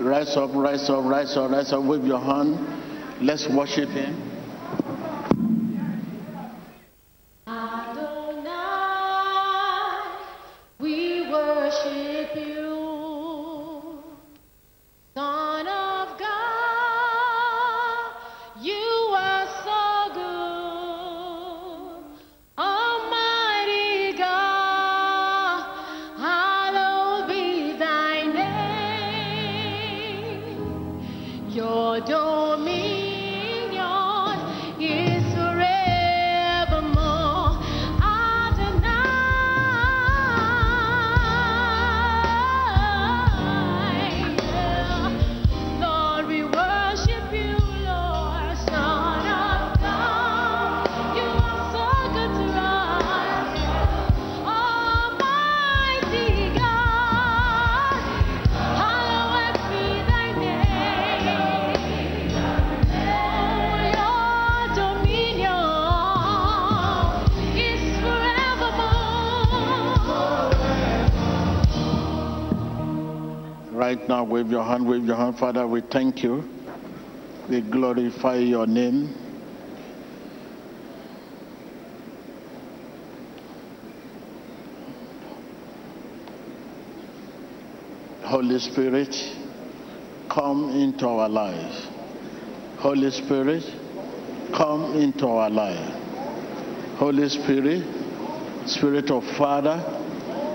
Rise up, rise up, rise up, rise up. Wave your hand. Let's worship Him. Your hand. Father, we thank you. We glorify your name. Holy Spirit, come into our lives. Holy Spirit, come into our life. Holy Spirit, Spirit of Father,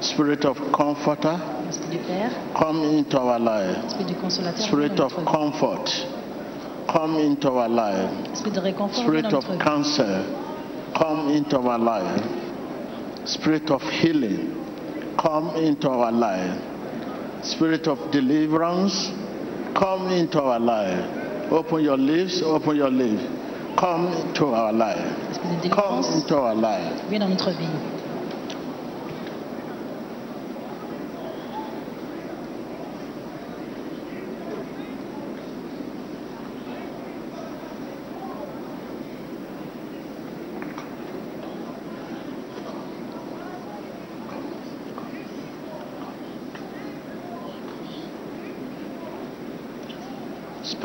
Spirit of Comforter, du Père. Come into our life. Esprit du consolateur. Spirit of comfort. Come into our life. Esprit de réconfort. Spirit of cancer. Come into our life. Spirit of healing. Come into our life. Spirit of deliverance. Come into our life. Open your lips. Open your lips. Come into our life. Come into our life. Viens dans notre vie.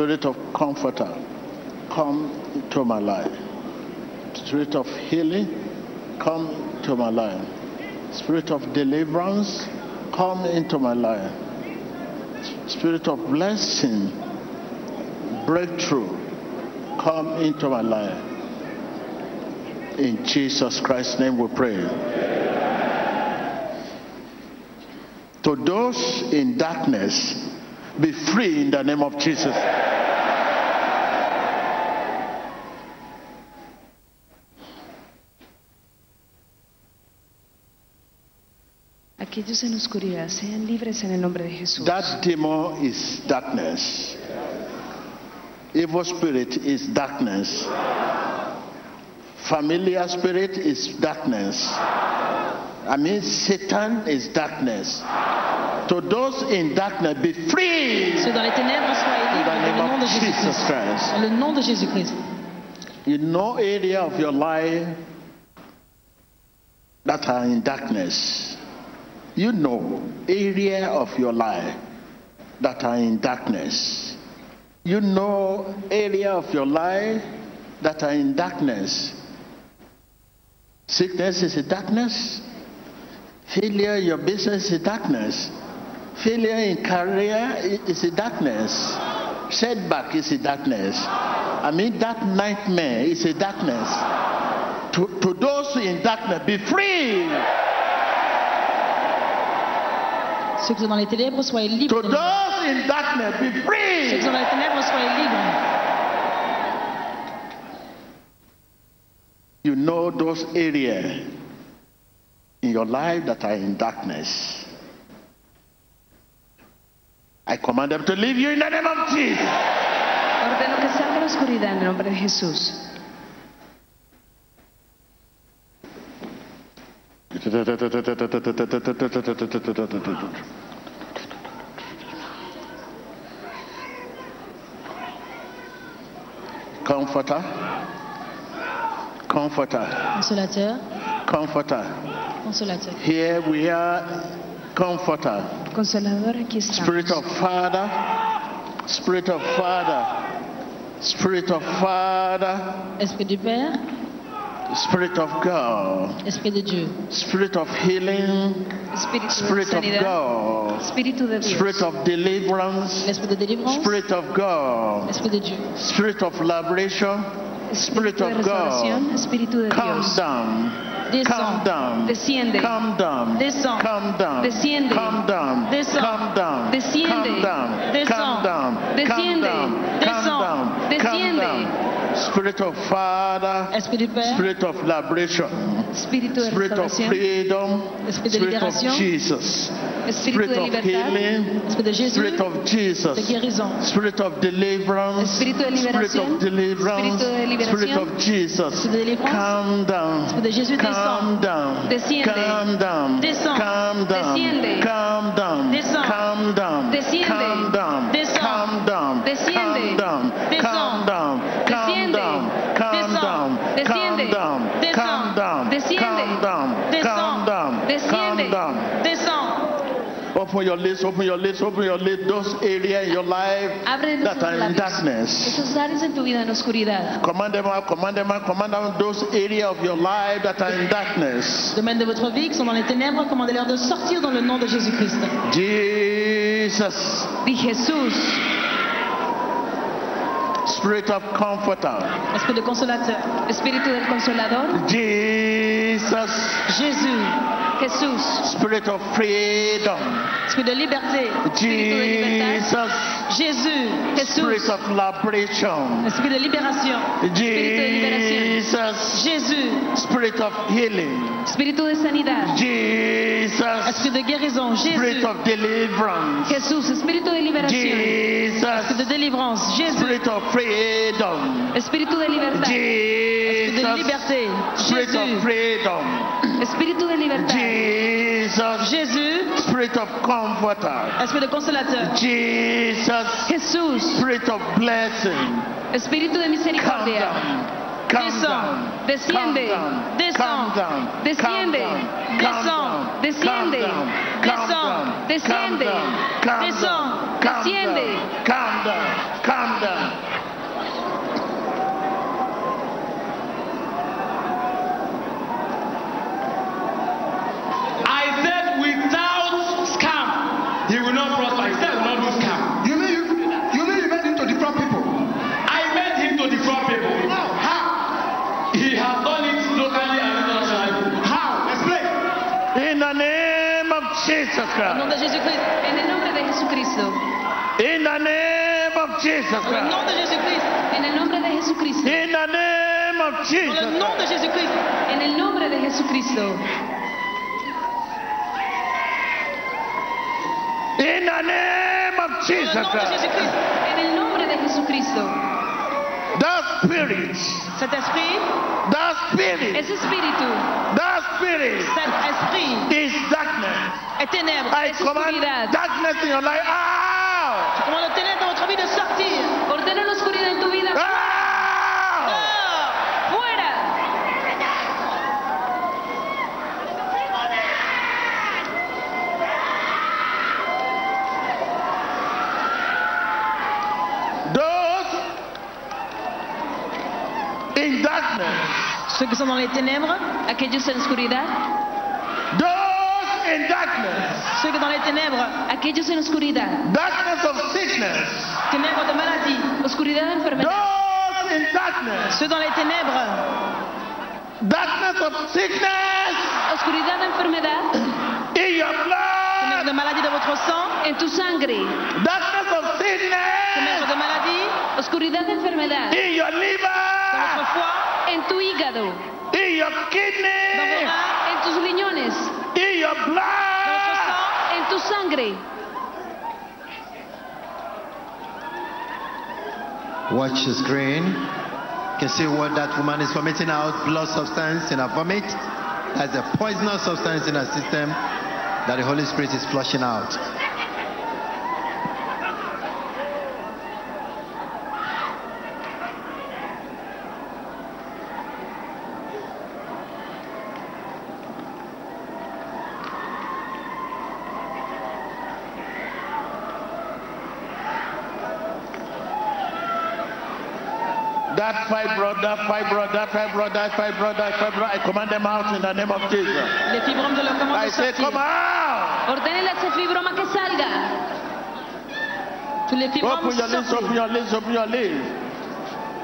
Spirit of comforter, come to my life. Spirit of healing, come to my life. Spirit of deliverance, come into my life. Spirit of blessing, breakthrough, come into my life. In Jesus Christ's name we pray. To those in darkness, be free in the name of Jesus. Aquellos en oscuridad sean libres en el nombre de Jesús. That demon is darkness. Evil spirit is darkness. Familiar spirit is darkness. I mean, Satan is darkness. To those in darkness, be free. Ceux dans les ténèbres soient libres dans le nom de Jésus-Christ. Dans le nom de Jésus-Christ. In no area of your life that are in darkness, you know area of your life that are in darkness. You know area of your life that are in darkness. Sickness is a darkness. Failure in your business is a darkness. Failure in career is a darkness. Setback is a darkness. I mean, that nightmare is a darkness. To, to those in darkness, be free. Ceux qui sont dans les ténèbres, soyez libres. To those in darkness, be free. Ceux qui sont dans les ténèbres, soyez libres. You know those areas in your life that are in darkness. I command them to leave you in the name of Jesus. Ordeno que salga la oscuridad en el nombre de Jesús. Comforter. Comforter. Consolateur. Comforter. Consolateur. Here we are, comforter. Consolador, aquí estamos. Spirit of Father, Spirit of Father, Spirit of Father, Esprit du Père, Spirit of God, Esprit de Dieu, Spirit of healing, Espíritu de Spirit of. God, Espíritu de Spirit of deliverance, de délivrance, Spirit of God, de Dieu, Spirit of liberation, Spirit Espíritu of. God, Espíritu de come Dios. down, descends, down, Desciende. come down, Descends. come down, Desciende. come down, Descends. come down, Desciende. come down, Descends. come down, come Desciende. down, come Descends. down, come Desciende. Spirit of Father, Père, Spirit of liberation, Espíritu de Spirit of freedom, de Spirit of. Jesus, Espíritu Spirit de of healing, de Jésus, Spirit of de Jesus, guérison, Spirit of deliverance, Espíritu de Spirit of deliverance, Espíritu de liberación. Spirit of Jesus, de calm down, de Jésus calm down, Desciende. calm down, Descend. calm down, Desciende. calm down, Descend. calm down, Desciende. calm down, Descend. calm down, Desciende. calm down, calm Desciende. down, calm Descend. down, calm Desciende. down, Descend. calm down, Desciende. calm down, calm Descend. down, calm Desciende. down. descends, Open your lips, open your lips, open your lips. Those areas in your life Abre that are in darkness. Esos áreas en tu vida en oscuridad. Command them out, command them out, command out those areas of your life that are in darkness. domaines de votre vie qui sont dans les ténèbres, commandez-leur de sortir dans le nom de Jésus-Christ. Jesus, Di Jesús, Spirit of Comforter. Esprit de consolateur, Espíritu del Consolador. Jesus, Jésus, Jesús, Spirit of Freedom. Esprit de liberté. Jesus, Jésus, Spirit of Liberation. Esprit de libération, Espíritu de. Jesus, Jésus, Spirit of Healing. Espíritu de sanidad. Jesus, Esprit de guérison, Spirit Jésus, of Deliverance. Jesús, Espíritu de liberación. Esprit de Jesus, délivrance, Jésus, Spirit of Freedom. Espíritu de libertad. Esprit de Jesus, liberté, Spirit of Jésus, Freedom. Espíritu de libertad. Jesus, Jésus, Spirit of Comforter. Esprit de consolateur, Jesus, Jesús, Spirit of Blessing. Espíritu de misericordia. Descend. Desciende. Descend. Desciende. Down. Desciende. Calm Desciende. down. Desciende. Calm Descend. down. Calm down. Calm down. Jesus au nom Christ. de Jésus-Christ, En el nombre de Jesucristo. In the name of Jesus au nom Christ. de Jésus-Christ, En el nombre de Jesucristo. In the name of Jesus le nom de Christ. Jésus-Christ, En el nombre de Jesucristo. In the name of Jesus Christ. En el nombre de Jesucristo. That spirit, cet esprit, that spirit, Ese espíritu that spirit cet esprit is darkness. est ténèbre. I command darkness in your life out. Commande le ténèbre dans votre vie de sortir. ordena la oscuridad en tu vida. Out. Sors. Ceux qui sont dans les ténèbres, Aquellos en oscuridad. those in darkness, ceux qui sont dans les ténèbres, Aquellos en oscuridad. darkness of sickness, ténèbres de maladie, Oscuridad de enfermedad. those in darkness, ceux dans les ténèbres, darkness of sickness. Oscuridad de enfermedad in your ténèbres de blood, maladie de votre sang, en tu sangre. darkness of ténèbres sickness de maladie Oscuridad de enfermedad in your dans votre liver, foie, en tu hígado. in your dans vos kidney, reins, En tus riñones. in your blood. En tu sangre. Watch the screen. You can see what that woman is vomiting out blood substance in her vomit. That's a poisonous substance in her system that the Holy Spirit is flushing out. That fibroid, that fibroid, that fibroid, that fibroid, that fibroid, I command them out in the name of Jesus. Les fibromes, je leur commande I say, come out! Ordénele a ese fibroma que salga. Tous les fibromes Open your lips, open your lips, open your lips.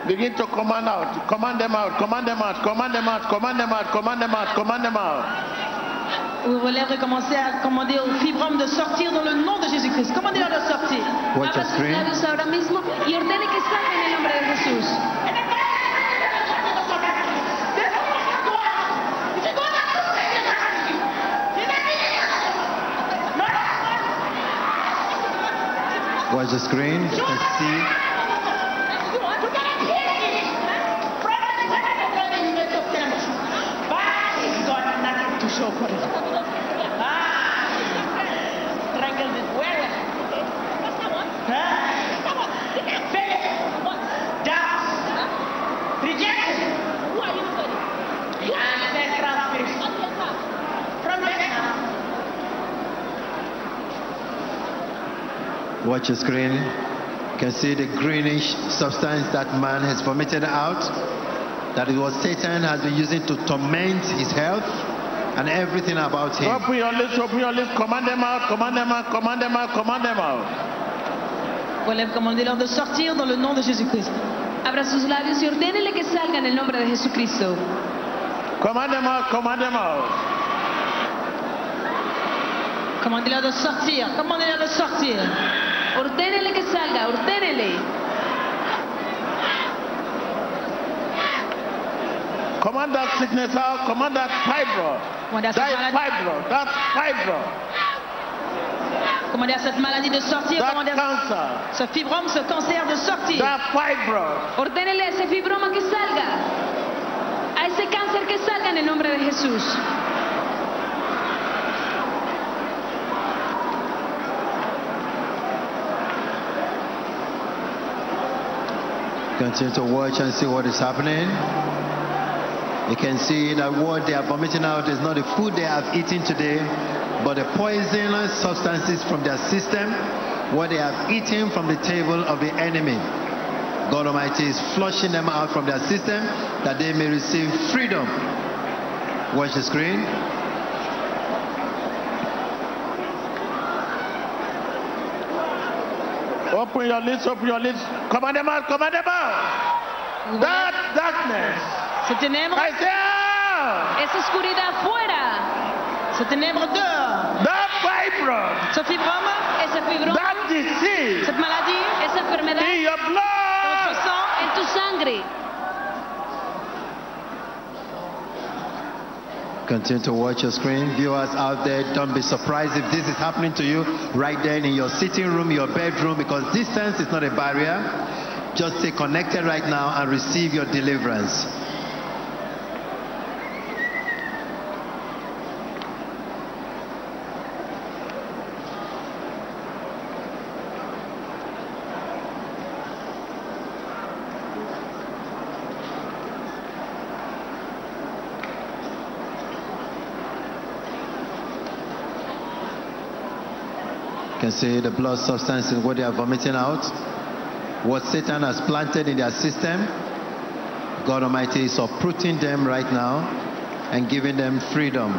Begin to command out. Command them out. Command them out. Command them out. Command them out. Command them out. Command them out. Vos lèvres commencez à commander aux fibromes de sortir dans le nom de Jésus-Christ. Commandez-leur de sortir? Watch Abra your sus screen. labios ahora mismo y ordene que salga en el nombre de Jesús. Watch the screen. Watch your screen. You can see the greenish substance that man has vomited out. That it was Satan has been using to torment his health and everything about him. Open your lips, open your lips. Command them out. Command them out. Command them out. Command them out. Vos lèvres, commandez-leur de sortir dans le nom de Jésus-Christ. Abra sus labios y ordénele que salga en el nombre de Jesucristo. Command them out. Command them out. Commandez-leur de sortir. Commandez-leur de sortir. Ordénele que salga, ordénele. Command that sickness out. Command that fibroid. Commandez That fibroid. That fibroid. commandez à cette maladie de sortir. That Commandez cancer. ce fibrome, ce cancer de sortir. That fibroid. Ordénele a ese fibroma que salga. A ese cáncer que salga en el nombre de Jesús. Continue to watch and see what is happening. You can see that what they are vomiting out is not the food they have eaten today, but the poisonous substances from their system, what they have eaten from the table of the enemy. God Almighty is flushing them out from their system that they may receive freedom. Watch the screen. Open your lips, open your lips. Command them out, command them out. That darkness. Ces ténèbres, I say out. Esa oscuridad fuera. dehors. That fibroid. Ce fibrome, Ese fibroma, That disease. cette maladie, esa enfermedad In your blood. en tu sangre. Continue to watch your screen. Viewers out there, don't be surprised if this is happening to you right there in your sitting room, your bedroom, because distance is not a barrier. Just stay connected right now and receive your deliverance. Can see the blood substance in what they are vomiting out. What Satan has planted in their system, God Almighty is uprooting them right now and giving them freedom.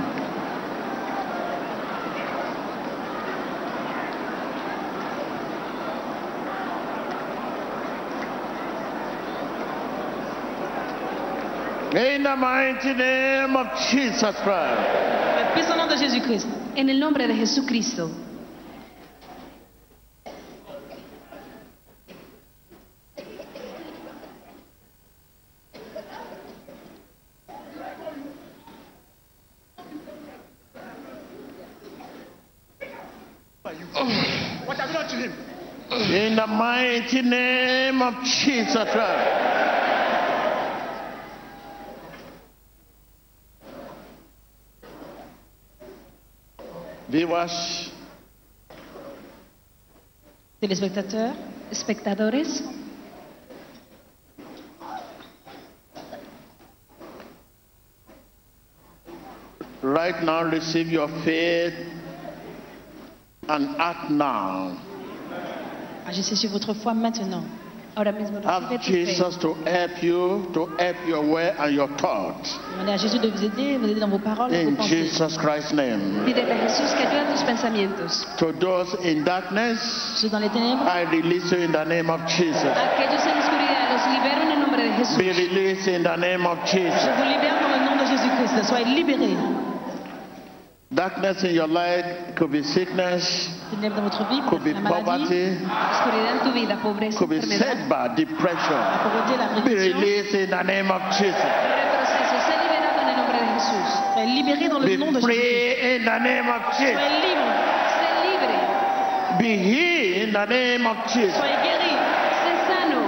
In the mighty name of Jesus Christ. le puissant nom de Jésus-Christ. En el nombre de Jesucristo. Of Jesus Christ. Viewers, Téléspectateurs, Espectadores, right now receive your faith and act now. agissez sur votre foi maintenant. Ahora mismo Have recibe tu fe. Jesus to help you, to help your way and your thoughts. Demandez à Jésus de vous aider, vous aider dans vos paroles et vos In pensées. Jesus Christ's name. Pídele a Jesús que ayude a tus pensamientos. To those in darkness, Ceux dans les ténèbres, I release you in the name of Jesus. Aquellos en oscuridad los libero en el nombre de Jesús. Be released in the name of je Jesus. vous libère dans le nom de Jésus-Christ. Soyez libérés. Darkness in your life could be sickness, Ténèbres dans votre vie, could be poverty, Oscuridad en tu vida, pobreza, could be setback, depression. la pauvreté, la Be released in the name of Jesus. Retroceso, sé liberado en el nombre de Jesús. Soyez libérés dans le nom Be free in the name of Jesus. Soyez libres. Sé libre, Be healed in the name of Jesus. Soyez guéris. sé sano.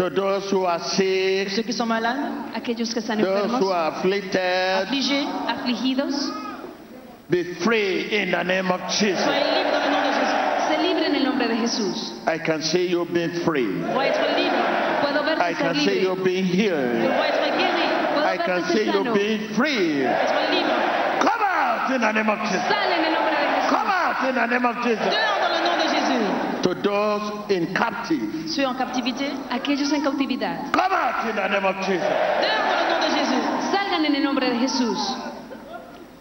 To those who are sick, Ceux qui sont malades, Aquellos que están those who are afflicted, afligidos, be free in the name of Jesus. soyez libres dans le nom de Jésus. sé libre en el nombre de Jesús. I can see you being free. Vous être libre. Puedo I verte ser can see you being healed. Puedo I can verte see ser you sano. being free. Libre. Come out in the name of Jesus. Sale en el nombre de Jesús. Come out in the name of Jesus dans le nom de Jésus. To those in captive, Ceux en captivité, Aquellos en cautividad, come out in the name of Jesus. dehors dans le nom de Jésus. salgan en el nombre de Jesús.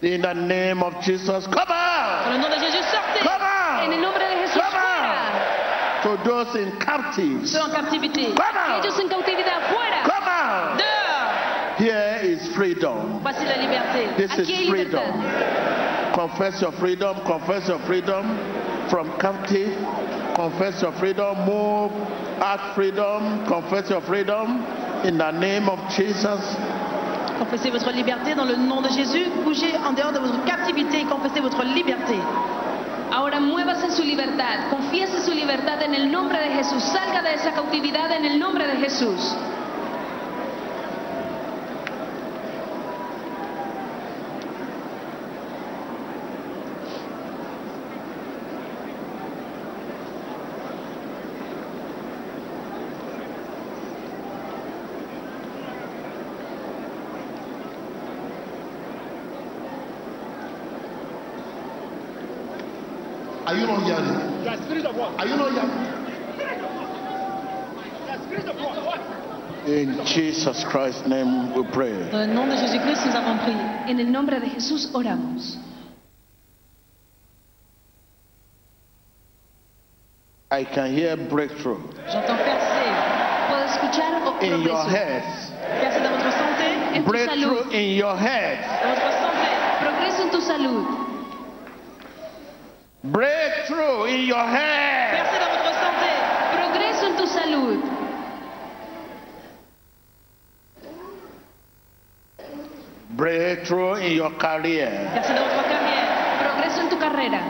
In the name of Jesus, come out. le nom de Jésus, sortez. Come En el out. nombre de Jesús, Come fuera. To those in captives, Ceux en captivité, come out. Aquellos en cautividad, fuera. Come out. dehors. Here is freedom. Voici la liberté. This Aquí is freedom. libertad. Confess your freedom. Confess your freedom from captive. Confess your freedom. Move. Act freedom. Confess your freedom in the name of Jesus. Confessez votre liberté dans le nom de Jésus. Bougez en dehors de votre captivité et confessez votre liberté. Ahora muévase su libertad, confiese su libertad en el nombre de Jesús, salga de esa cautividad en el nombre de Jesús. Jesus Christ's name we pray. Dans le nom de Jésus-Christ, nous avons prié. En el nombre de Jesús oramos. I can hear breakthrough J'entends percer. Puedo escuchar o- in your head. Percer dans votre santé. En Breakthrough in your head. Dans votre santé. Progreso en tu salud. Breakthrough in your head. Percer dans votre santé. Progreso en tu salud. Breakthrough in your career. Percer dans votre carrière. Progreso en tu carrera.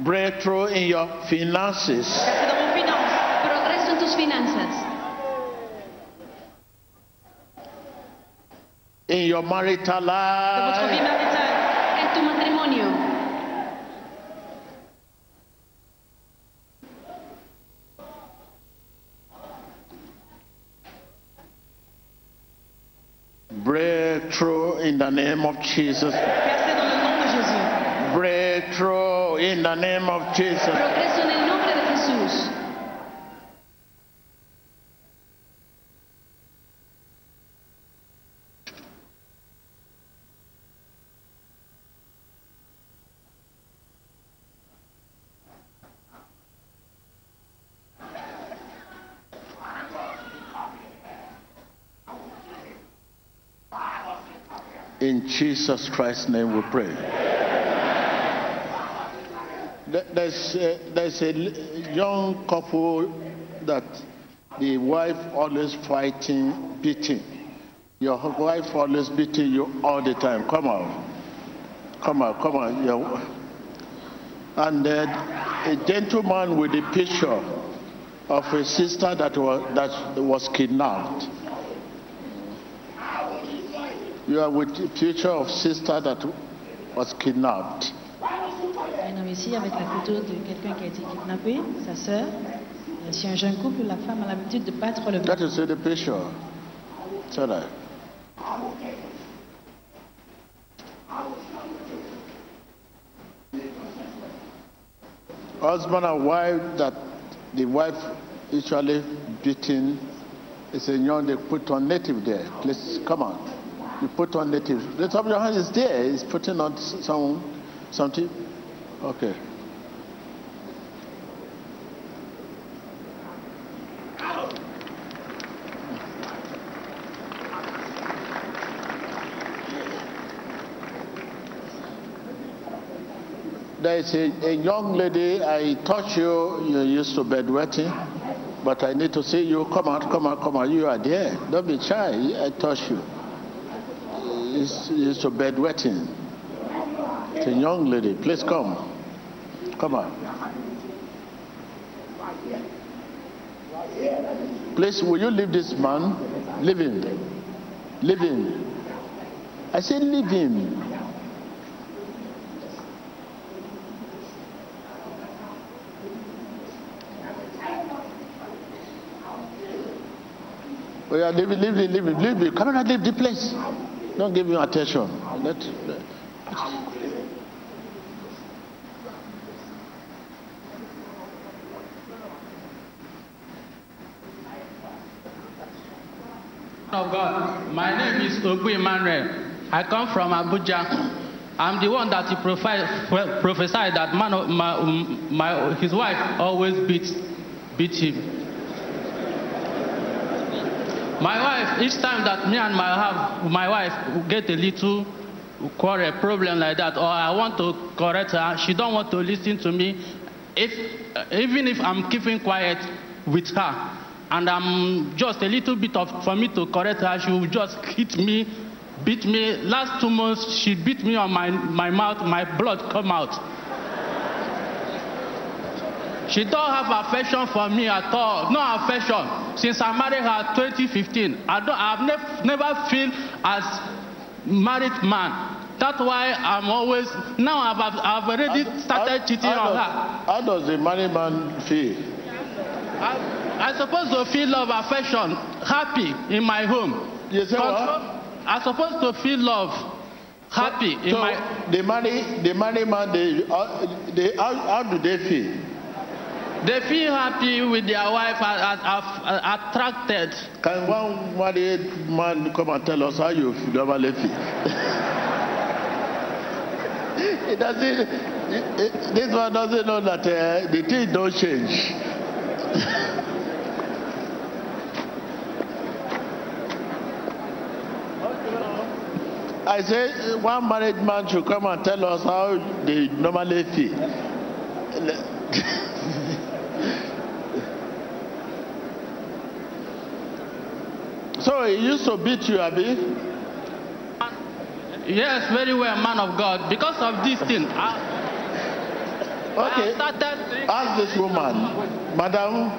Breakthrough in your finances. Percer dans vos finances. Progreso en tus finanzas. In your marital De votre vie life. En tu matrimonio. Breakthrough in the name of Jesus. Percer dans le nom de Jésus. Breakthrough in the name of Jesus. Progreso en el nombre de Jesús. In Jesus Christ's name we pray. There- There's a, there's a young couple that the wife always fighting, beating. Your wife always beating you all the time. Come on. Come on, come on. Your- And uh, a gentleman with a picture of a sister that was, that was kidnapped. You are with a picture of sister that was kidnapped. Un homme ici avec la photo de quelqu'un qui a été kidnappé, sa sœur. Euh, Si un jeune couple, la femme a l'habitude de battre le That is the picture. All right. husband and wife that the wife usually beating is a young they put on native there. Please come on. You put on the native. The top of your hand is there. It's putting on some something. Okay. There is a, a young lady, I touch you, you used to bedwetting, but I need to see you. Come out, come out, come out. You are there. Don't be shy. I touch you. It's, it's to bedwetting. It's a young lady. Please come. Come on. Please, will you leave this man? Leave him. Leave him. I said, leave him. Oh yeah, leave it, leave it, leave it, leave it. Come on, leave the place. Don't give him attention. Let, let. of God. My name is Obu Emmanuel. I come from Abuja. I'm the one that he prophesied that man, my, my, his wife always beats, beat him. My wife, each time that me and my, have, my wife get a little quarrel, problem like that, or I want to correct her, she don't want to listen to me. If, uh, even if I'm keeping quiet with her, and I'm just a little bit of, for me to correct her, she will just hit me, beat me. Last two months, she beat me on my, my mouth, my blood come out. She don't have affection for me at all. No affection. Since I married her 2015, I don't, I've nev- never feel as married man. That's why I'm always now I've, I've already started cheating how on does, her. How does the married man feel? I, I supposed to feel love, affection, happy in my home. You say what? Control- I'm supposed to feel love, happy in so my. the married the married man they, uh, they how, how do they feel? They feel happy with their wife, uh, attracted. Can one married man come and tell us how you normally feel? it doesn't. It, it, this one doesn't know that uh, the thing don't change. I say one married man should come and tell us how they normally feel. So he used to beat you, Abi? Yes, very well, man of God. Because of this thing, I, I Okay. started. drinking- Ask this woman, Madam,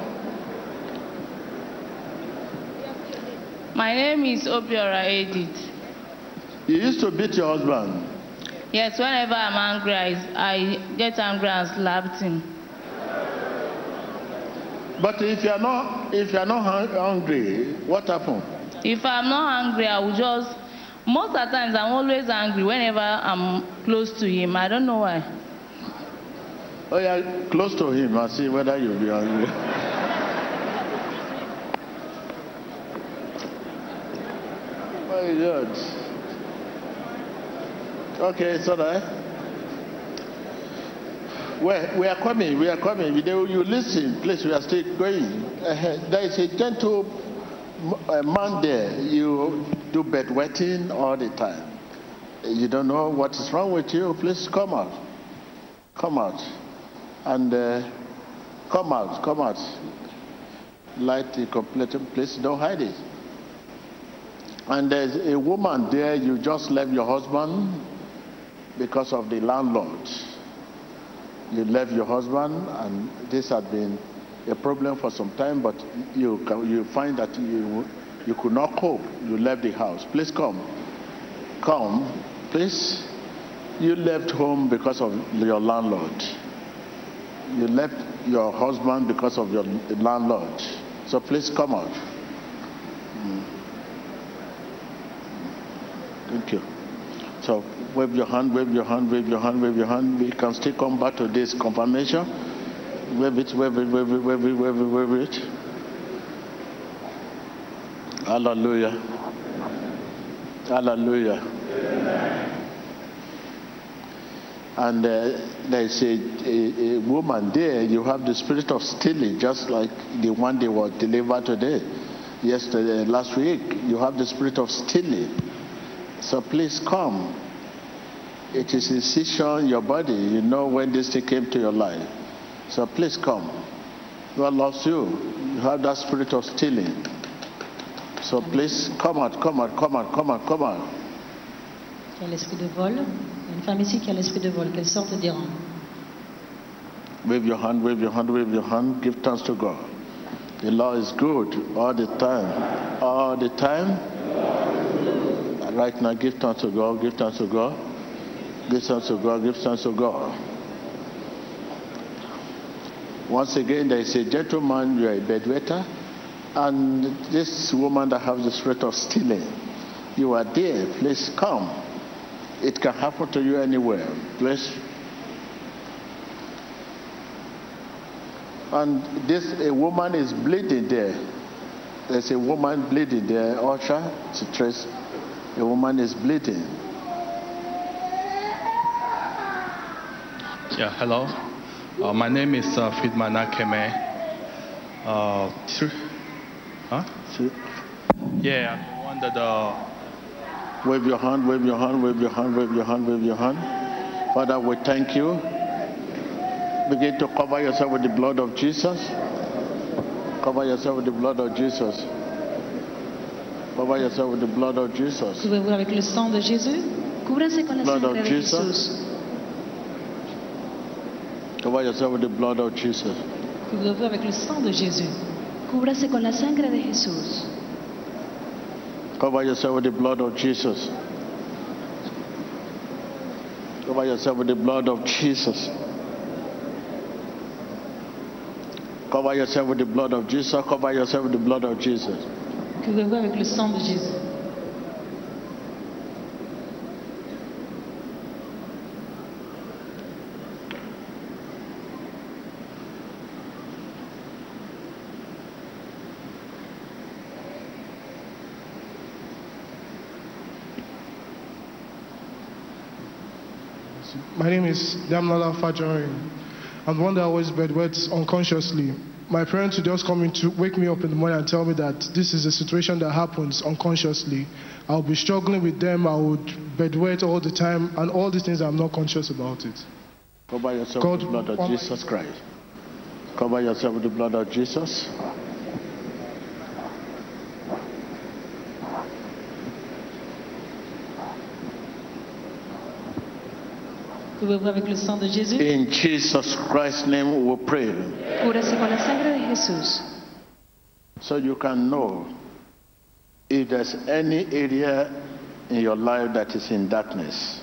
My name is Obiora Edith. you used to beat your husband. Yes, whenever I'm angry, I, I get angry and slap him. But if you are not, if you are not hun- hungry, what happened? If I'm not angry, I will just. Most of the times, I'm always angry whenever I'm close to him. I don't know why. Oh yeah, close to him and see whether you'll be hungry. Oh, my God. Okay, so that. We are coming, we are coming. You listen, please, we are still going. Uh, there is a gentle uh, man there. You do bedwetting all the time. You don't know what is wrong with you. Please come out. Come out. And uh, come out, come out. Light the complete place, don't hide it. And there's a woman there, you just left your husband because of the landlord. You left your husband, and this had been a problem for some time, but you, you find that you, you could not cope. You left the house. Please come. Come, please. You left home because of your landlord. You left your husband because of your landlord. So please come out. Mm. Thank you. So wave your hand, wave your hand, wave your hand, wave your hand. We can still come back to this confirmation. Wave it, wave it, wave it, wave it, wave it, wave it. Hallelujah. Hallelujah. And uh, there's a, a, a woman there, you have the spirit of stealing, just like the one they were delivered today, yesterday, last week. You have the spirit of stealing. So please come. It is incision your body. You know when this thing came to your life. So please come. God loves you. You have that spirit of stealing. So please come out, come out, come out, come out, come out. Qui a l'esprit de vol. Il y a une femme ici qui a l'esprit de vol. Qu'elle sorte des rangs. Wave your hand, wave your hand, wave your hand. Give thanks to God. The law is good all the time. All the time. Right now, give thanks to God, give thanks to God. Give thanks to God, give thanks to God. Once again, there is a gentleman, you are a bedwetter, and this woman that has the spirit of stealing. You are there, please come. It can happen to you anywhere. Please And this a woman is bleeding there. There's a woman bleeding there. Usher, to trace. A woman is bleeding. Yeah, hello. Uh, my name is uh, Friedman Akeme. Uh, huh? Yeah, I'm the one that uh, Wave your hand, wave your hand, wave your hand, wave your hand, wave your hand. Father, we thank you. Begin to cover yourself with the blood of Jesus. Cover yourself with the blood of Jesus. Cover yourself with the blood of Jesus. Couvrez-vous avec le sang de Jésus. Cúbranse con la Blood sangre of de Jesus. Jesús. Cover yourself with the blood of Jesus. Couvrez-vous avec le sang de Jésus. Cúbrase con la sangre de Jesús. Cover yourself with the blood of Jesus. Cover yourself with the blood of Jesus. Cover yourself with the blood of Jesus. Cover yourself with the blood of Jesus. Couvrez-vous avec le sang de Jésus. My name is Damlala Fajorin. I'm the one that always bedwets unconsciously. My parents would just come in to wake me up in the morning and tell me that this is a situation that happens unconsciously. I'll be struggling with them. I would bedwet all the time, and all these things I'm not conscious about it. Cover yourself God, with the blood of Jesus Christ. Cover yourself with the blood of Jesus. Avec le sang de Jésus. In Jesus Christ's name we pray. Cúbrase con la sangre de Jesús. So you can know if there's any area in your life that is in darkness.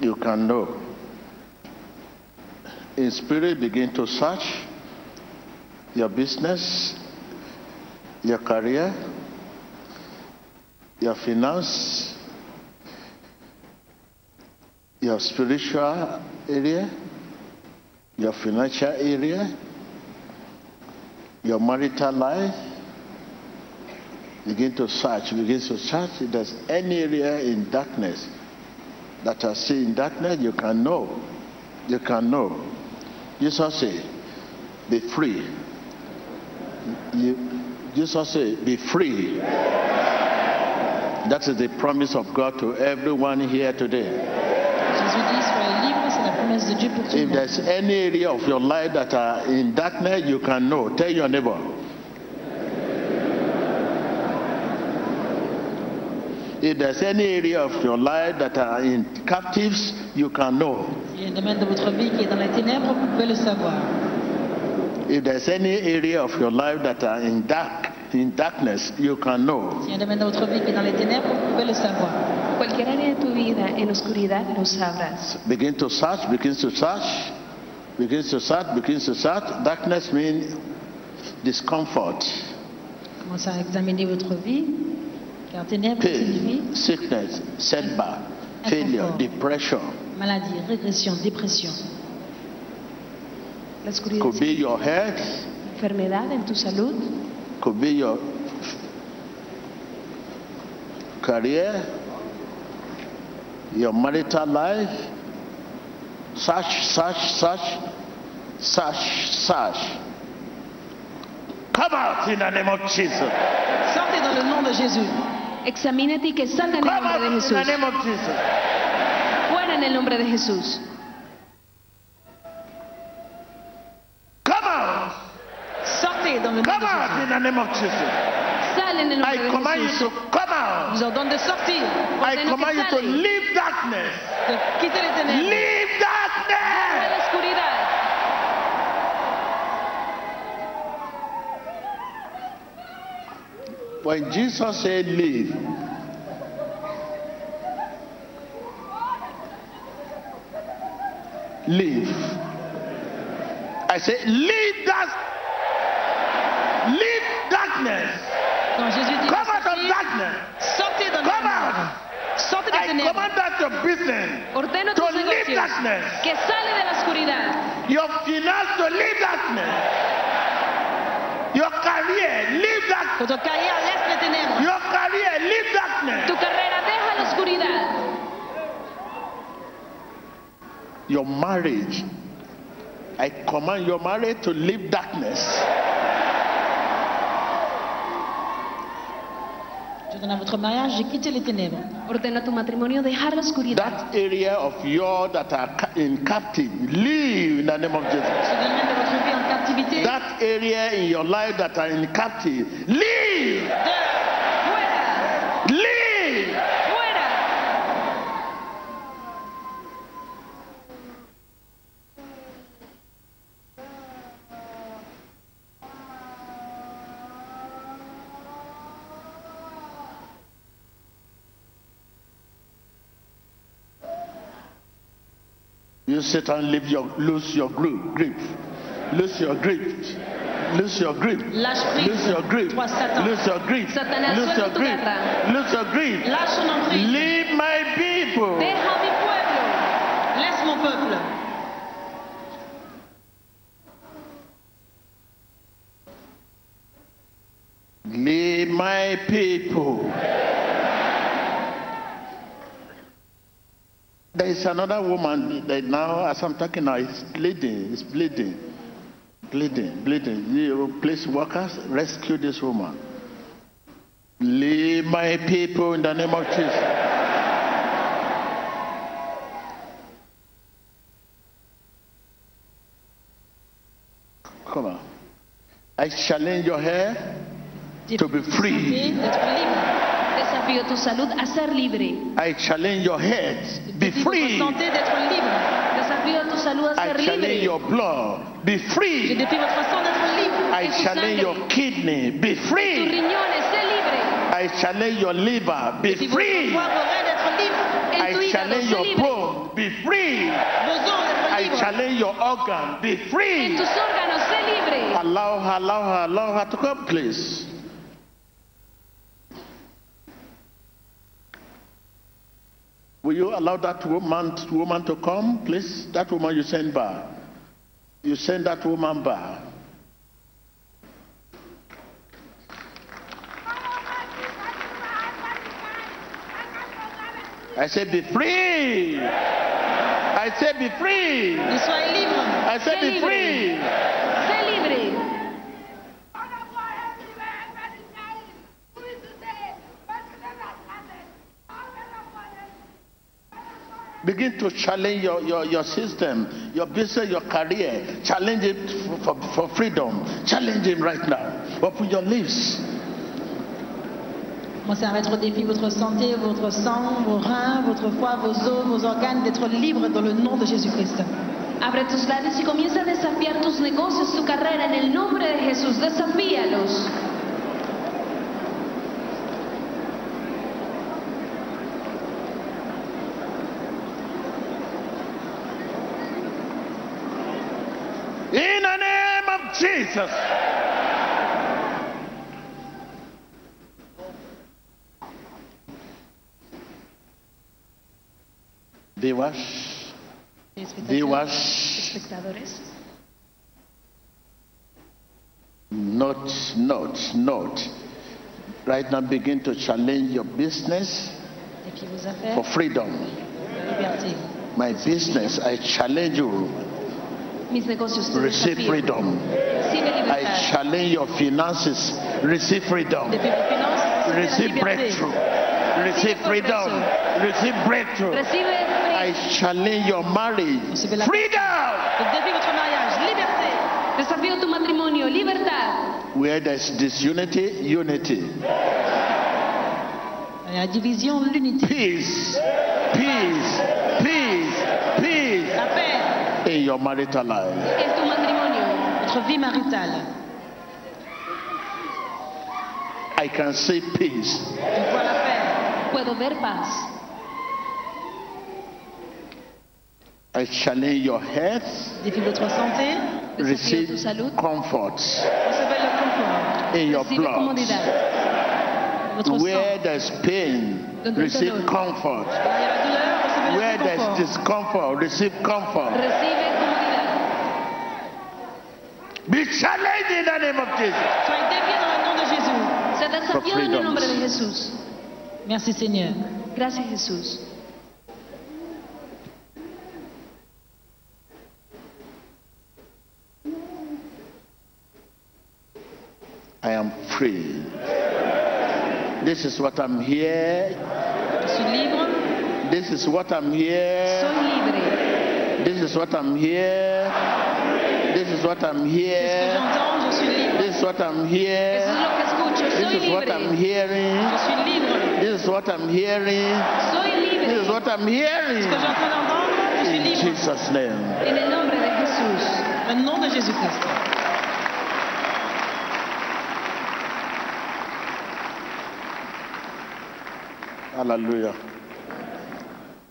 You can know. In spirit, begin to search your business, your career, your finance, your spiritual area, your financial area, your marital life. Begin to search, begin to search. If there's any area in darkness that are still in darkness, you can know. You can know. Jesus said, be free. You, Jesus said, be free. That is the promise of God to everyone here today. If there's any area of your life that are in darkness, you can know. Tell your neighbor. If there's any area of your life that are in captives, you can know. Il y a un domaine de votre vie qui est dans les ténèbres, vous pouvez le savoir. If there's any area of your life that are in dark, in darkness, you can know. Cualquier área de tu vida en oscuridad lo sabrás. Begin to search, begin to search, begin to search, begin to search. Darkness means discomfort, Commencez à examiner votre vie, car ténèbres signifie pain, sickness, setback, failure, depression. maladie, régression, dépression. La oscuridad Could be your health, enfermedad en tu salud, could be your career, your marital life. Search, search, search, search, search. Come out in the name of Jesus. Sortez dans le nom de Jésus. examínate y que salga en el Come nombre out de in the name of Jesus. Fuera en el nombre de Jesús. Come out. Sortez dans le nom Come de out in the name of Jesus. Sale en el nombre I de command you Jesús. To come out. Je vous ordonne de sortir, I command you to leave darkness. de quitter les ténèbres. Leave darkness. la. When Jesus said leave, leave. I said leave that. Leave darkness. Quand Jésus dit de Come out of darkness. I command that your business Ordeno to tus leave negocios darkness. que sale de la oscuridad. Your finance to leave darkness. Your career, leave darkness. Carrière laisse les ténèbres. Your career, leave darkness. Tu carrera deja la oscuridad. Your marriage, I command your marriage to leave darkness. Je votre mariage de quitter les ténèbres. Ordena tu matrimonio dejar la oscuridad. That area of yours that are in captive, leave in the name of Jesus. Ce domaine de votre vie en captivité. That area in your life that are in captive, leave, Fuera, leave. fuera. You Satan, leave your, lose your grip, grip, lose your grip, lose your grip, lose your grip, lose your grip, lose your grip, lose your grip. Lâche son emprise. Leave my people. Deja mi pueblo. Laisse mon peuple. Leave my people. There is another woman that now, as I'm talking now, is bleeding, is bleeding, bleeding, bleeding. You police workers, rescue this woman. Leave my people in the name of Jesus. Come on. I challenge your hair to be free. Libre. Desafío tu salud a ser libre. I challenge your head. Be free. votre santé d'être libre. Desafío tu salud a I ser challenge your blood. Be Je free. défie votre d'être libre. I challenge your kidney. Be Tus free. riñones, sé libre. I challenge your liver. Be free. foie, vos reins d'être libre. En tu I challenge your libre. bone. Be free. Vos os d'être I challenge your organ. Be free. tus libre. Allow her, allow her, allow her to come, please. Will you allow that woman, woman to come, please? That woman you send back. You send that woman back. I said, be free. I said, be free. Et soyez libre. I said, be free. Begin to challenge your, your, your system, your business, your career. Challenge it for, for, for freedom. Challenge him right now. Open your lips. Commencez à mettre au défi votre santé, votre sang, vos reins, votre foie, vos os, vos organes, d'être libre dans le nom de Jésus-Christ. Abre tus labios y comienza a desafiar tus negocios, tu carrera en el nombre de Jesús. Desafíalos. In the name of Jesus. Viewers, viewers, Espectadores, Note, note, note. Right now, begin to challenge your business Défiez vos affaires, for freedom. liberté. My business, I challenge you. Mis negocios Receive freedom. I challenge your finances. Receive freedom. Défiez vos finances, recevez la Receive breakthrough. Receive freedom. Receive breakthrough. I challenge your marriage. Freedom. Donc défiez votre mariage, liberté. Desafío tu matrimonio, libertad. Where there's disunity, unity. Il la division, l'unité. Peace. Peace. Peace. Peace. La paix, In your marital life. En tu matrimonio. votre vie maritale. I can see peace. Je vois la paix. Puedo ver paz. I challenge your health. Votre santé. Receive comfort Recevez le confort. in your blood. Where there's pain, receive comfort. Il y a recevez Where there's discomfort, receive comfort. Recibe comodidad. Be challenged in the name of Jesus. Soyez défiés dans le nom de Jésus. Se desafió en el nombre de Jesús. Merci Seigneur. Gracias Jesús. I am free. This is what I'm here. Je suis libre. This is what I'm here. Soy libre. This is what I'm here. This is what I'm C'est ce que here. j'entends, je suis libre. This is what I'm here. lo que escucho. This is what I'm hearing. Je suis libre. This is what I'm hearing. This is what I'm hearing. j'ai en train d'entendre, je suis In. Jesus' name. En el nombre de Jesús. Au nom de Jésus-Christ. Hallelujah.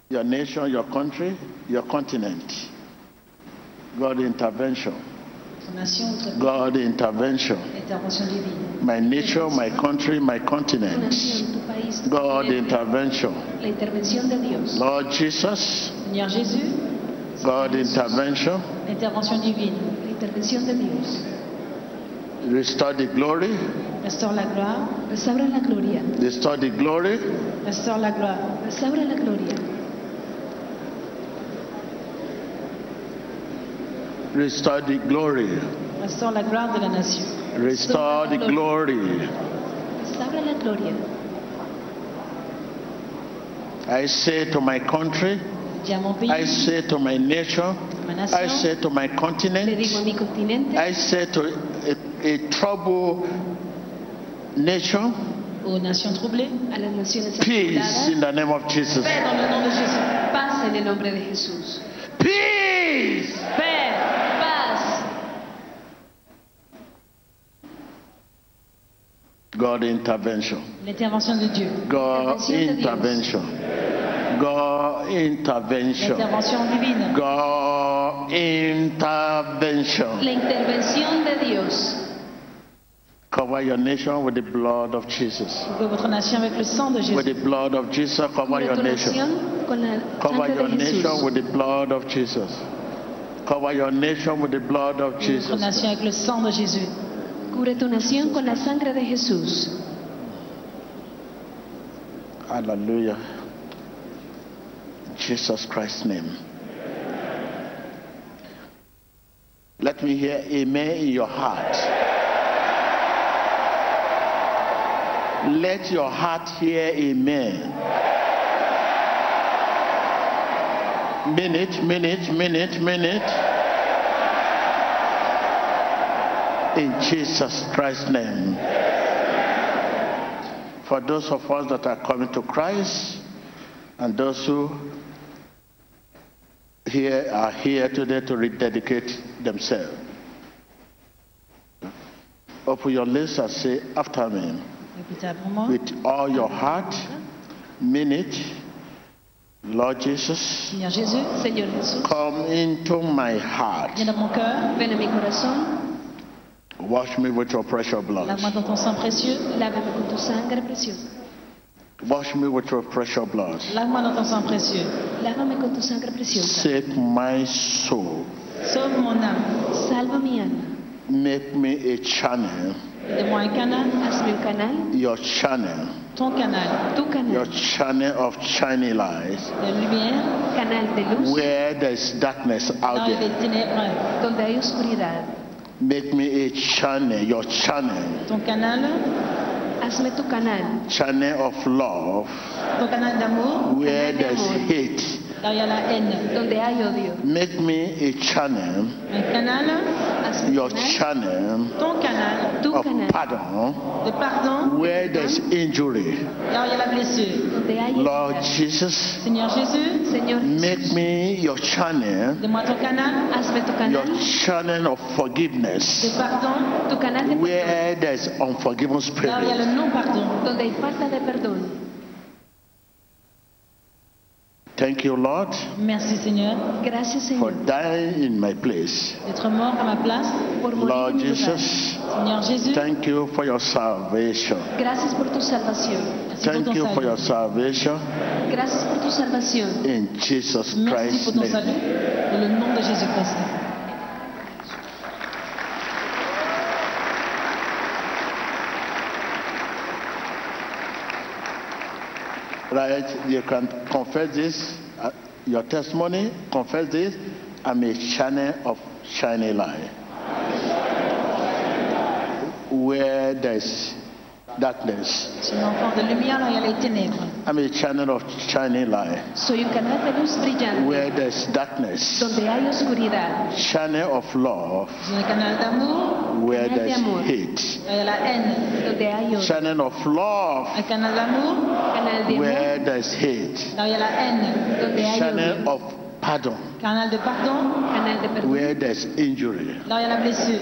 Your nation, your country, your continent. God intervention. Votre nation, votre God intervention. My nature, my country, my continent. nación, tu país. tu God intervention. La intervención de Dios. Lord Jesus, God intervention. intervention divine. La intervención de Dios. Restore the glory. Restaure la gloire. Restaura la gloria. Restore the glory. Restaure la gloire. Restaura la gloria. Restore the glory. Restaure la gloire de la nation. Restore the glory. Restaura la gloria. I say to my country, Je dis à mon pays, I say to my nation, I say to my continent, digo mi continente, I say to a, a troubled nation, aux nations troublées, a las naciones peace in the name of Jesus. paix dans le nom de Jésus. paz en el nombre de Jesús. Peace! Paix, Paz. God intervention. l'intervention de Dieu. God Intervention. God intervention. L'intervention divine. God intervention. La intervención de Dios. Cover your nation with the blood of Jesus. Votre nation avec le sang de With the blood of Jesus, cover your nation. nación con la Cover your nation with the blood of Jesus. Cover your nation with the blood of Couvrez votre nation avec le sang de Jésus. Cubre tu nación con la sangre de Jesús. Hallelujah. Jesus Christ's name. Let me hear amen in your heart. Let your heart hear amen. Minute, minute, minute, minute. In Jesus Christ's name. For those of us that are coming to Christ and those who here are here today to rededicate themselves. Open your lips and say after me Répétez après moi. with all your heart, mean it. Lord Jesus, Seigneur Jésus, come into my heart. viens dans mon cœur. a mi corazón, Wash me with your precious blood. Lave-moi dans ton sang précieux. lávame con tu sangre preciosa. Wash me with your precious blood. Lave-moi dans ton sang précieux. Lávame con tu sangre preciosa. Save my soul. Sauve mon âme. Salva mi alma. Make me a channel, Fais-moi un canal, Hazme un canal, your channel, ton canal tu your channel of shining light. de lumière, canal de luz, Where there's darkness dans out les there, ténèbres. donde hay oscuridad. Make me a channel, your channel, Ton canal, Hazme tu canal, channel of love. ton canal d'amour, Where Canal there's hate, là où il y a la haine. donde hay odio. make me a channel, Un canal, your un canal, channel ton canal tu of canal, pardon. de pardon, Where there's injury, là où il y a la blessure. Lord. Jesus, Seigneur Jésus, Señor, make me your channel, donne-moi ton canal hazme tu your channel of de forgiveness. pardon, tu canal de perdón, Where there's unforgiving là où il y a spirit, le non-pardon. donde hay falta de perdón. Thank you, Lord, Merci Seigneur Gracias, for dying in my place. d'être mort à ma place. por morir Lord en mi lugar. Jesus, Seigneur Jésus, thank you for your salvation. Gracias por tu salvación. Thank you for your salvation Gracias por tu salvación. in Jesus Merci Christ's pour ton name. salut. Dans le nom de Jésus-Christ. Right? You can confess this, uh, your testimony, confess this. I'm a channel of shining light. Where there's darkness, Je un enfant de lumière là où il y a les ténèbres. I'm a channel of shining light. Soy un canal de luz brillante Where there's darkness, donde hay oscuridad. channel of love. Suis un canal d'amour, Where there's hate, là où il y a la haine. Donde hay odio. channel of love. Un canal d'amour, Canal de. Where there's hate, là où il y a la haine. Donde hay channel of pardon. Canal de pardon, Canal de perdón. Where there's injury, là il y a la blessure.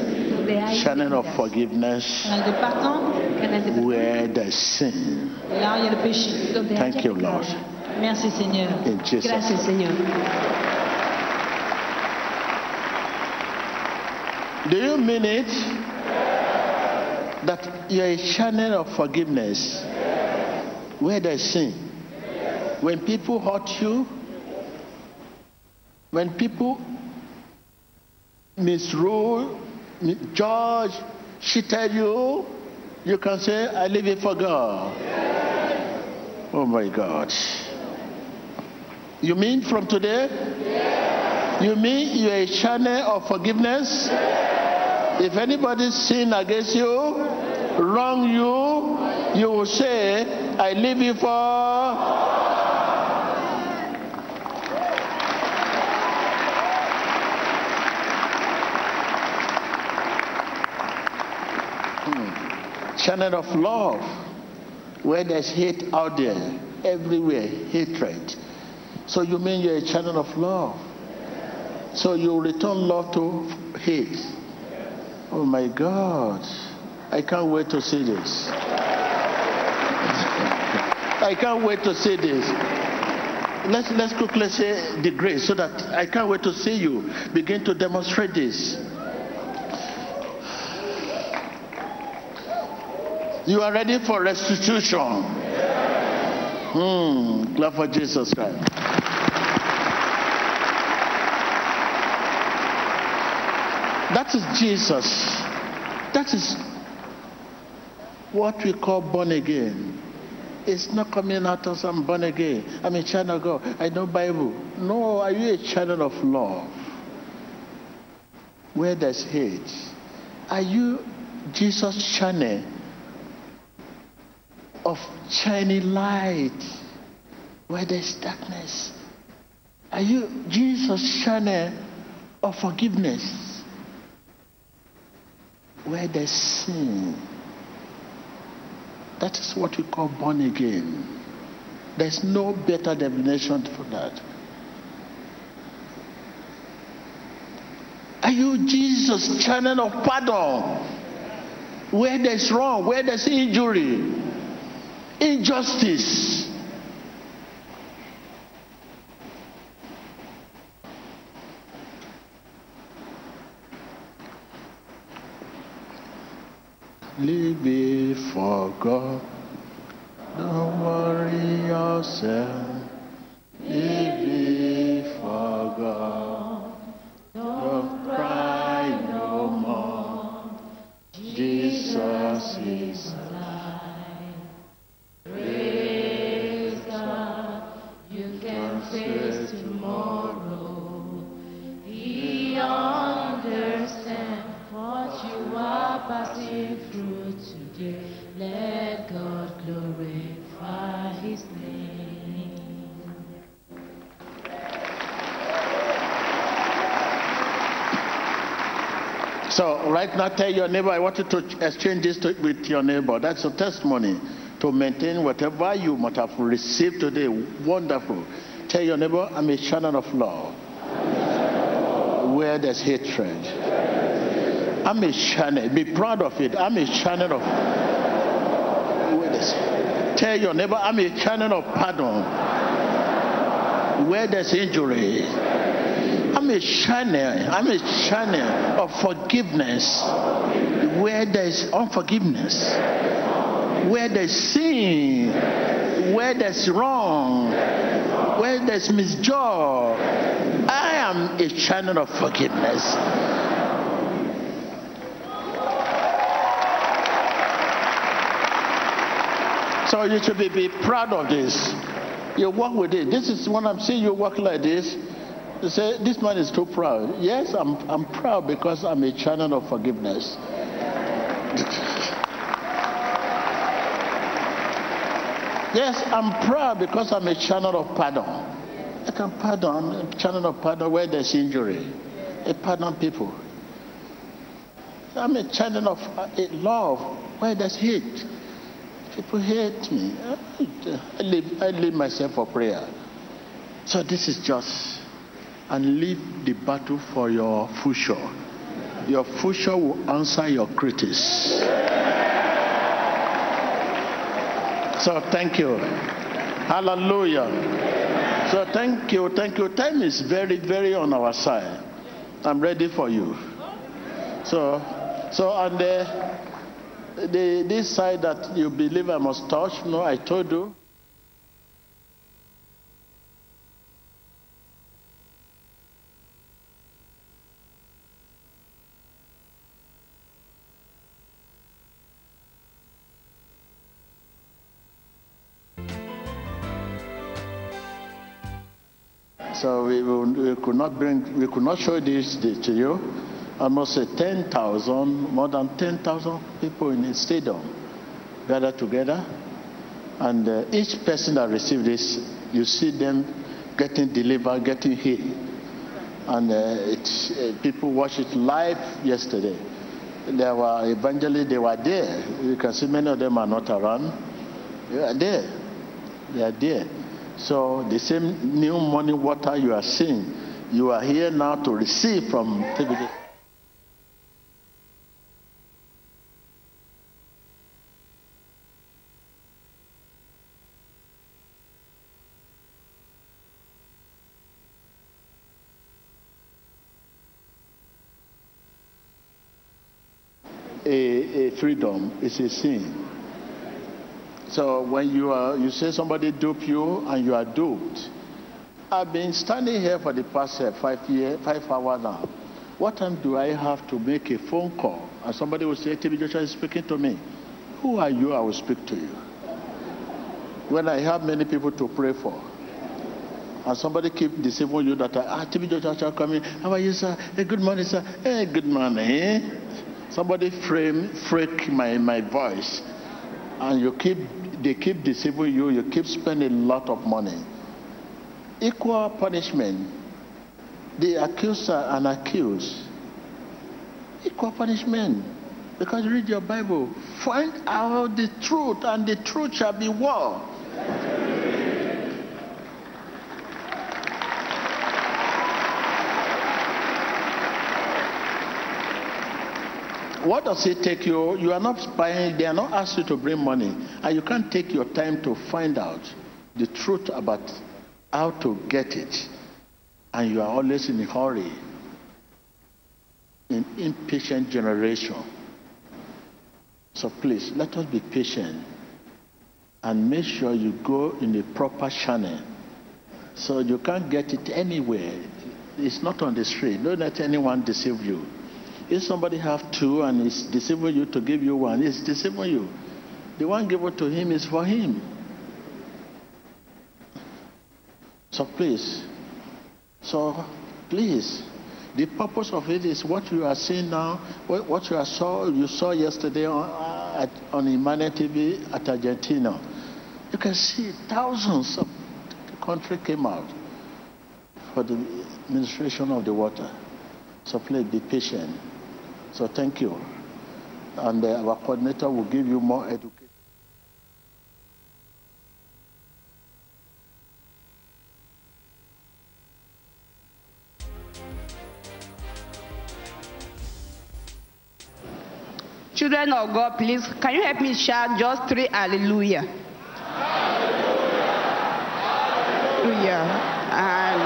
Channel of forgiveness. Canal de pardon, Canal de perdón. Where there's sin. là où il y a le péché. Donde Thank you. Lord. Merci Seigneur. In Jesus' Gracias, Señor. Do you mean it? That you're a channel of forgiveness where there's sin. When people hurt you, when people misrule, judge, tell you, you can say, I leave it for God. Oh my God. You mean from today? You mean you're a channel of forgiveness? If anybody sin against you, wrong you, you will say, I leave it for. Channel of love, where there's hate out there, everywhere, hatred. So you mean you're a channel of love? So you return love to hate. Oh my God. I can't wait to see this. I can't wait to see this. Let's, let's quickly say the grace so that I can't wait to see you begin to demonstrate this. You are ready for restitution. Hmm. Clap for Jesus Christ. That is Jesus. That is what we call born again. It's not coming out as I'm born again. I'm a child of God. I know Bible. No, are you a child of love? Where there's hate. Are you Jesus' channel of shining light where there's darkness? Are you Jesus' channel of forgiveness where there's sin? That is what we call born again. There's no better definition for that. Are you Jesus' channel of pardon? Where there's wrong, where there's injury, injustice. Leave it for God. Don't worry yourself. Tell your neighbor, I want you to exchange this to, with your neighbor. That's a testimony to maintain whatever you might have received today. Wonderful. Tell your neighbor, I'm a channel of love. Where there's hatred. I'm a channel. Be proud of it. I'm a channel of. Tell your neighbor, I'm a channel of pardon. Where there's injury. I'm a channel. I'm a channel of forgiveness. Where there's unforgiveness. Where there's sin. Where there's wrong. Where there's misjoy. I am a channel of forgiveness. So you should be, be proud of this. You work with it. This is when I'm seeing you work like this. Say, this man is too proud. Yes, I'm, I'm proud because I'm a channel of forgiveness. yes, I'm proud because I'm a channel of pardon. I can pardon, a channel of pardon where there's injury. I pardon people. I'm a channel of uh, love where there's hate. People hate me. I leave, I leave myself for prayer. So this is just, and leave the battle for your future. Your future will answer your critics. So thank you. Hallelujah. So thank you, thank you. Time is very, very on our side. I'm ready for you. So, so and the, the this side that you believe I must touch, no, I told you. So we, we, could not bring, we could not show this to you. Almost 10,000, more than 10,000 people in the stadium gathered together. And uh, each person that received this, you see them getting delivered, getting healed. And uh, uh, people watched it live yesterday. There were evangelists, they were there. You can see many of them are not around. They are there. They are there. So the same new morning water you are seeing, you are here now to receive from TBD. A, a freedom is a sin. So when you are, you say somebody dupe you and you are duped. I've been standing here for the past uh, five years, five hours now. What time do I have to make a phone call? And somebody will say, TB Joshua is speaking to me. Who are you? I will speak to you. When I have many people to pray for, and somebody keep deceiving you that ah TB Joshua coming. How are you, sir? Hey, good morning, sir. Hey, good morning. Somebody frame, freak my, my voice, and you keep they keep deceiving you, you keep spending a lot of money. Equal punishment. The accuser and accused. Equal punishment. Because read your Bible. Find out the truth, and the truth shall be what? What does it take you? You are not buying, they are not asking you to bring money. And you can't take your time to find out the truth about how to get it. And you are always in a hurry. An impatient generation. So please, let us be patient and make sure you go in the proper channel. So you can't get it anywhere. It's not on the street. Don't let anyone deceive you. If somebody have two and is deceiving you to give you one, it's deceiving you. The one given to him is for him. So please, so please, the purpose of it is what you are seeing now, what you saw, you saw yesterday on, at, on Emmanuel TV at Argentina. You can see thousands of country came out for the administration of the water. So please be patient. So thank you. And uh, our coordinator will give you more education. Children of God, please, can you help me shout just three hallelujah? Hallelujah. And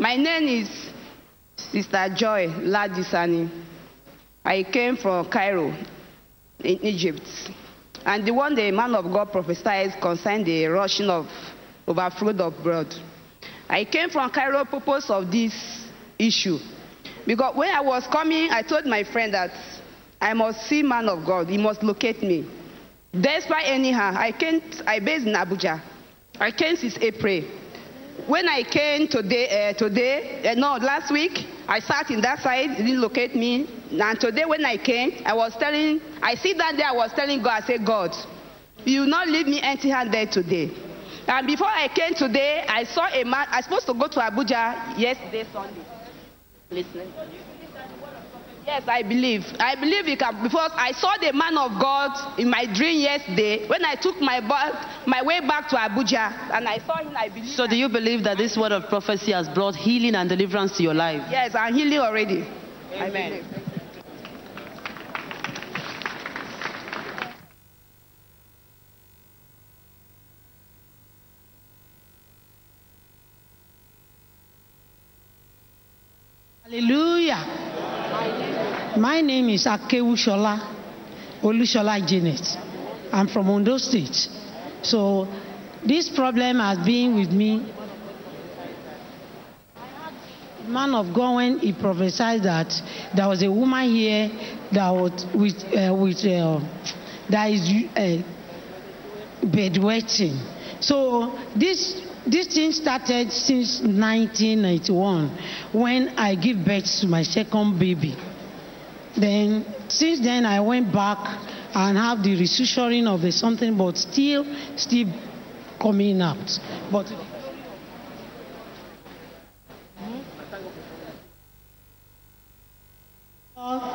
my name is Sister Joy Ladisani. I came from Cairo, in Egypt. And the one the man of God prophesied concerned the rushing of overflow of blood. I came from Cairo purpose of this issue. Because when I was coming, I told my friend that I must see man of God. He must locate me. Despite anyhow, I came. I based in Abuja. I came since April. When I came today, uh, today, uh, no, last week, I sat in that side. Didn't locate me. And today, when I came, I was telling. I see that day. I was telling God. I said, God, you will not leave me empty-handed today. And before I came today, I saw a man. I was supposed to go to Abuja yesterday, Sunday listening. Yes, I believe. I believe you can because I saw the man of God in my dream yesterday when I took my back, my way back to Abuja and I saw him. I believe. So, do you believe that this word of prophecy has brought healing and deliverance to your life? Yes, I'm healing already. Amen. Hallelujah. My name is Akewu Shola, Olushola Janet. I'm from Ondo State. So this problem has been with me. Man of God, when he prophesied that there was a woman here that was with uh, with uh, that is uh, bedwetting. So this this thing started since 1991 when I gave birth to my second baby. Then, since then, I went back and have the restructuring of the something, but still, still coming out. But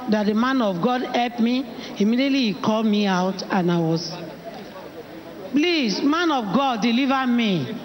that the man of God helped me, immediately he called me out, and I was, please, man of God, deliver me.